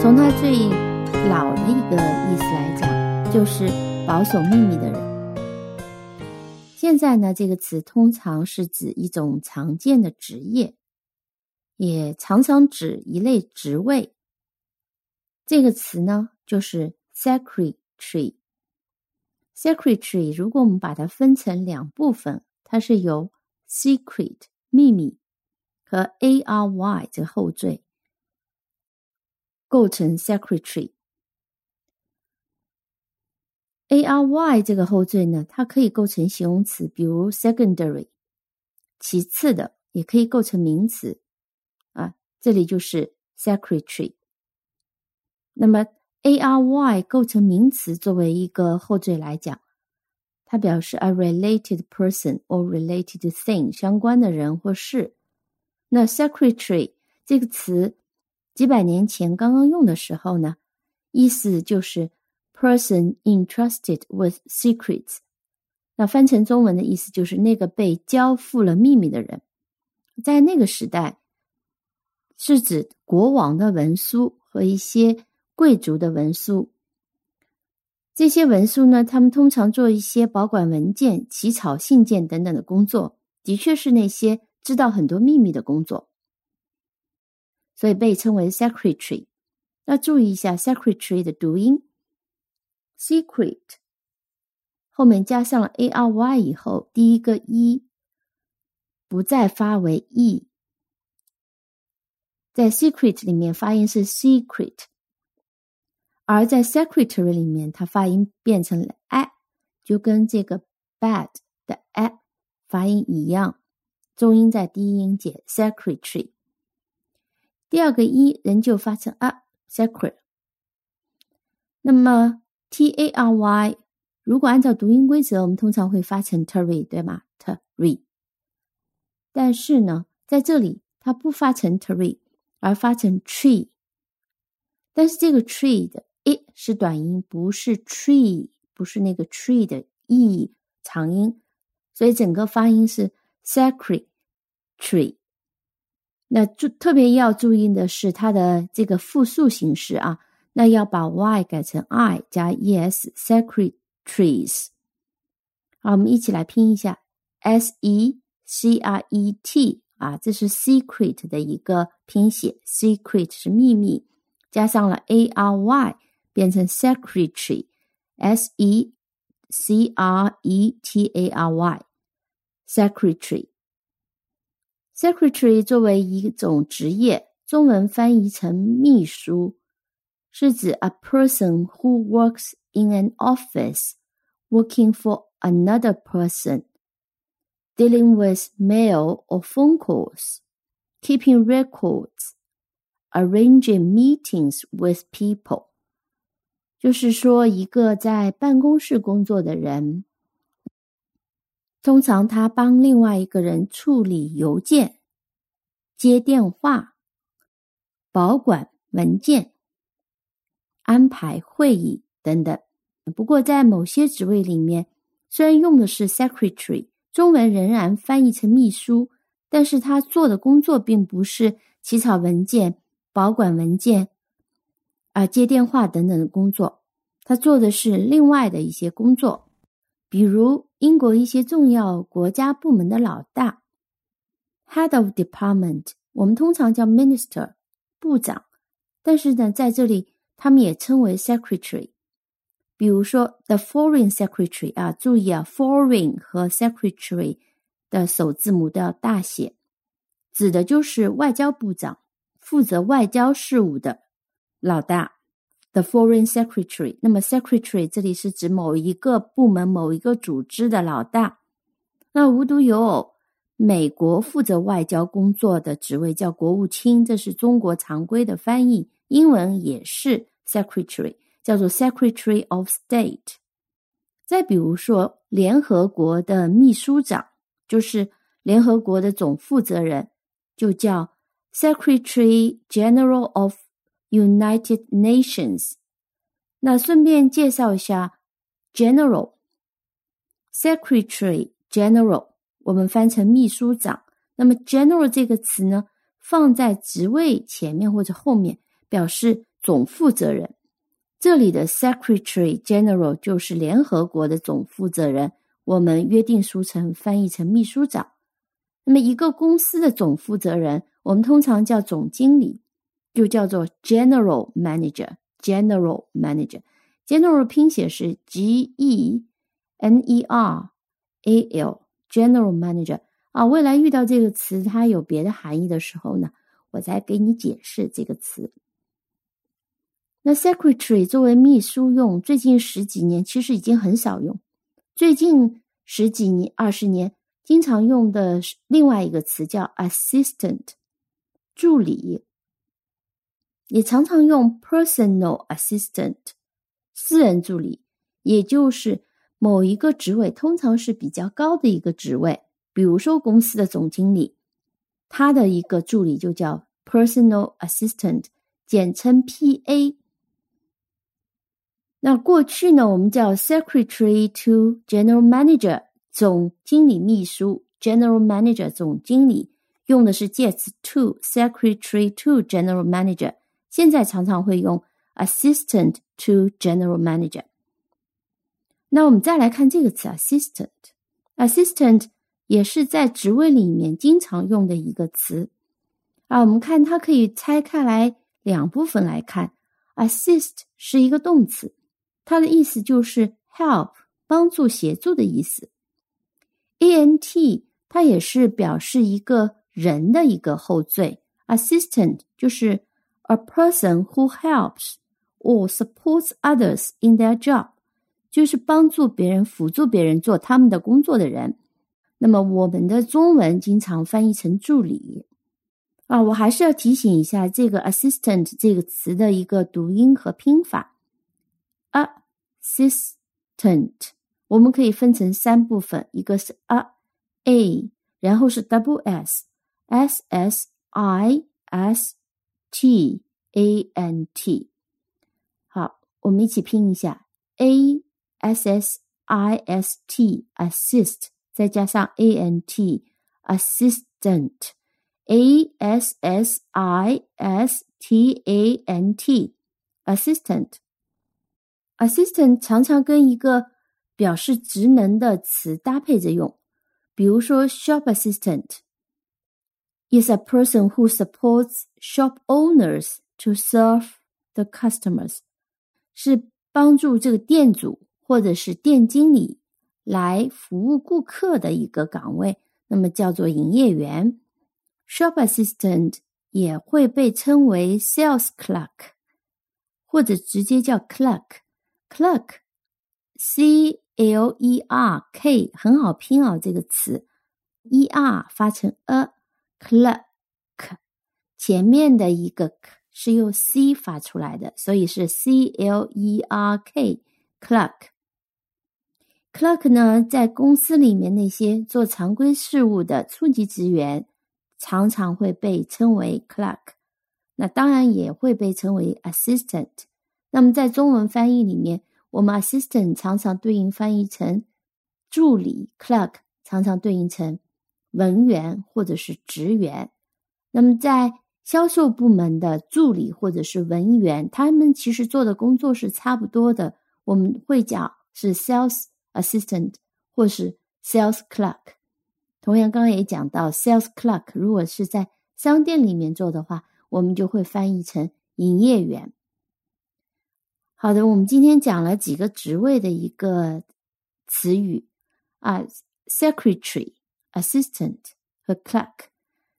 从它最老的一个意思来讲，就是保守秘密的人。现在呢，这个词通常是指一种常见的职业，也常常指一类职位。这个词呢，就是 secretary。secretary，如果我们把它分成两部分，它是由 secret 秘密。和 a r y 这个后缀构成 secretary。a r y 这个后缀呢，它可以构成形容词，比如 secondary，其次的，也可以构成名词啊。这里就是 secretary。那么 a r y 构成名词，作为一个后缀来讲，它表示 a related person or related thing，相关的人或事。那 secretary 这个词几百年前刚刚用的时候呢，意思就是 person entrusted with secrets。那翻成中文的意思就是那个被交付了秘密的人。在那个时代，是指国王的文书和一些贵族的文书。这些文书呢，他们通常做一些保管文件、起草信件等等的工作，的确是那些。知道很多秘密的工作，所以被称为 secretary。要注意一下 secretary 的读音，secret 后面加上了 a r y 以后，第一个 e 不再发为 e，在 secret 里面发音是 secret，而在 secretary 里面，它发音变成了 a，就跟这个 bad 的 a 发音一样。重音在低音节 secretary，第二个一仍旧发成 a secret。那么 t a r y 如果按照读音规则，我们通常会发成 tary，对吗？tary。但是呢，在这里它不发成 tary，而发成 tree。但是这个 tree 的 e 是短音，不是 tree，不是那个 tree 的 e 长音，所以整个发音是 secret。tree，那注特别要注意的是它的这个复数形式啊，那要把 y 改成 i 加 es，secretaries。好，我们一起来拼一下 s e c r e t 啊，这是 secret 的一个拼写，secret 是秘密，加上了 a r y 变成 secretary，s e c r e t a r y，secretary。Secretary 作为一种职业，中文翻译成秘书，是指 a person who works in an office working for another person, dealing with mail or phone calls, keeping records, arranging meetings with people。就是说，一个在办公室工作的人。 通常他帮另外一个人处理邮件、接电话、保管文件、安排会议等等。不过，在某些职位里面，虽然用的是 secretary，中文仍然翻译成秘书，但是他做的工作并不是起草文件、保管文件、啊接电话等等的工作，他做的是另外的一些工作。比如英国一些重要国家部门的老大，head of department，我们通常叫 minister，部长，但是呢，在这里他们也称为 secretary。比如说 the foreign secretary 啊，注意啊，foreign 和 secretary 的首字母都要大写，指的就是外交部长，负责外交事务的老大。The foreign secretary，那么 secretary 这里是指某一个部门、某一个组织的老大。那无独有偶，美国负责外交工作的职位叫国务卿，这是中国常规的翻译，英文也是 secretary，叫做 secretary of state。再比如说，联合国的秘书长，就是联合国的总负责人，就叫 secretary general of。United Nations。那顺便介绍一下，General、Secretary General，我们翻成秘书长。那么 General 这个词呢，放在职位前面或者后面，表示总负责人。这里的 Secretary General 就是联合国的总负责人，我们约定俗成翻译成秘书长。那么一个公司的总负责人，我们通常叫总经理，就叫做 General Manager。General Manager，General 拼写是 G E N E R A L。General Manager 啊，未来遇到这个词它有别的含义的时候呢，我再给你解释这个词。那 Secretary 作为秘书用，最近十几年其实已经很少用。最近十几年、二十年，经常用的是另外一个词叫 Assistant，助理。也常常用 Personal Assistant，私人助理，也就是某一个职位，通常是比较高的一个职位，比如说公司的总经理，他的一个助理就叫 Personal Assistant，简称 PA。那过去呢，我们叫 Secretary to General Manager，总经理秘书，General Manager 总经理用的是介词 to，Secretary to General Manager。现在常常会用 assistant to general manager。那我们再来看这个词 assistant，assistant 也是在职位里面经常用的一个词啊。我们看它可以拆开来两部分来看，assist 是一个动词，它的意思就是 help 帮助协助的意思。ant 它也是表示一个人的一个后缀，assistant 就是。A person who helps or supports others in their job，就是帮助别人、辅助别人做他们的工作的人。那么我们的中文经常翻译成助理啊。我还是要提醒一下这个 assistant 这个词的一个读音和拼法。assistant 我们可以分成三部分，一个是 a a，然后是 double s s s i s。T A N T，好，我们一起拼一下 A S S I S T assist，再加上 A N T assistant A S S I S T A N T assistant assistant 常常跟一个表示职能的词搭配着用，比如说 shop assistant。Is a person who supports shop owners to serve the customers，是帮助这个店主或者是店经理来服务顾客的一个岗位，那么叫做营业员。Shop assistant 也会被称为 sales clerk，或者直接叫 clerk。clerk，c l e r k，很好拼啊，这个词，e r 发成 a。Clerk 前面的一个 k 是用 c 发出来的，所以是 c l e r k clerk。clerk 呢，在公司里面那些做常规事务的初级职员，常常会被称为 clerk。那当然也会被称为 assistant。那么在中文翻译里面，我们 assistant 常常对应翻译成助理，clerk 常常对应成。文员或者是职员，那么在销售部门的助理或者是文员，他们其实做的工作是差不多的。我们会讲是 sales assistant 或是 sales clerk。同样，刚刚也讲到 sales clerk，如果是在商店里面做的话，我们就会翻译成营业员。好的，我们今天讲了几个职位的一个词语啊，secretary。Assistant 和 clerk，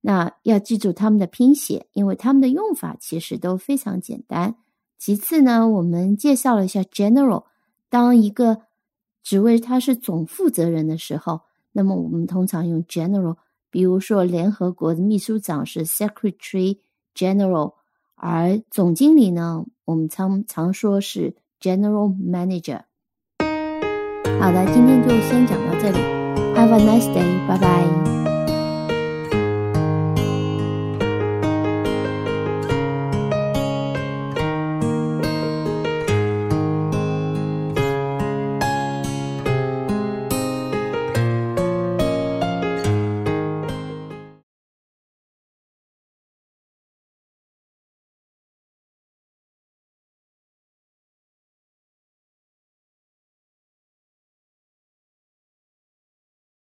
那要记住他们的拼写，因为他们的用法其实都非常简单。其次呢，我们介绍了一下 general，当一个职位它是总负责人的时候，那么我们通常用 general。比如说，联合国的秘书长是 Secretary General，而总经理呢，我们常常说是 General Manager。好的，今天就先讲到这里。Have a nice day. Bye bye.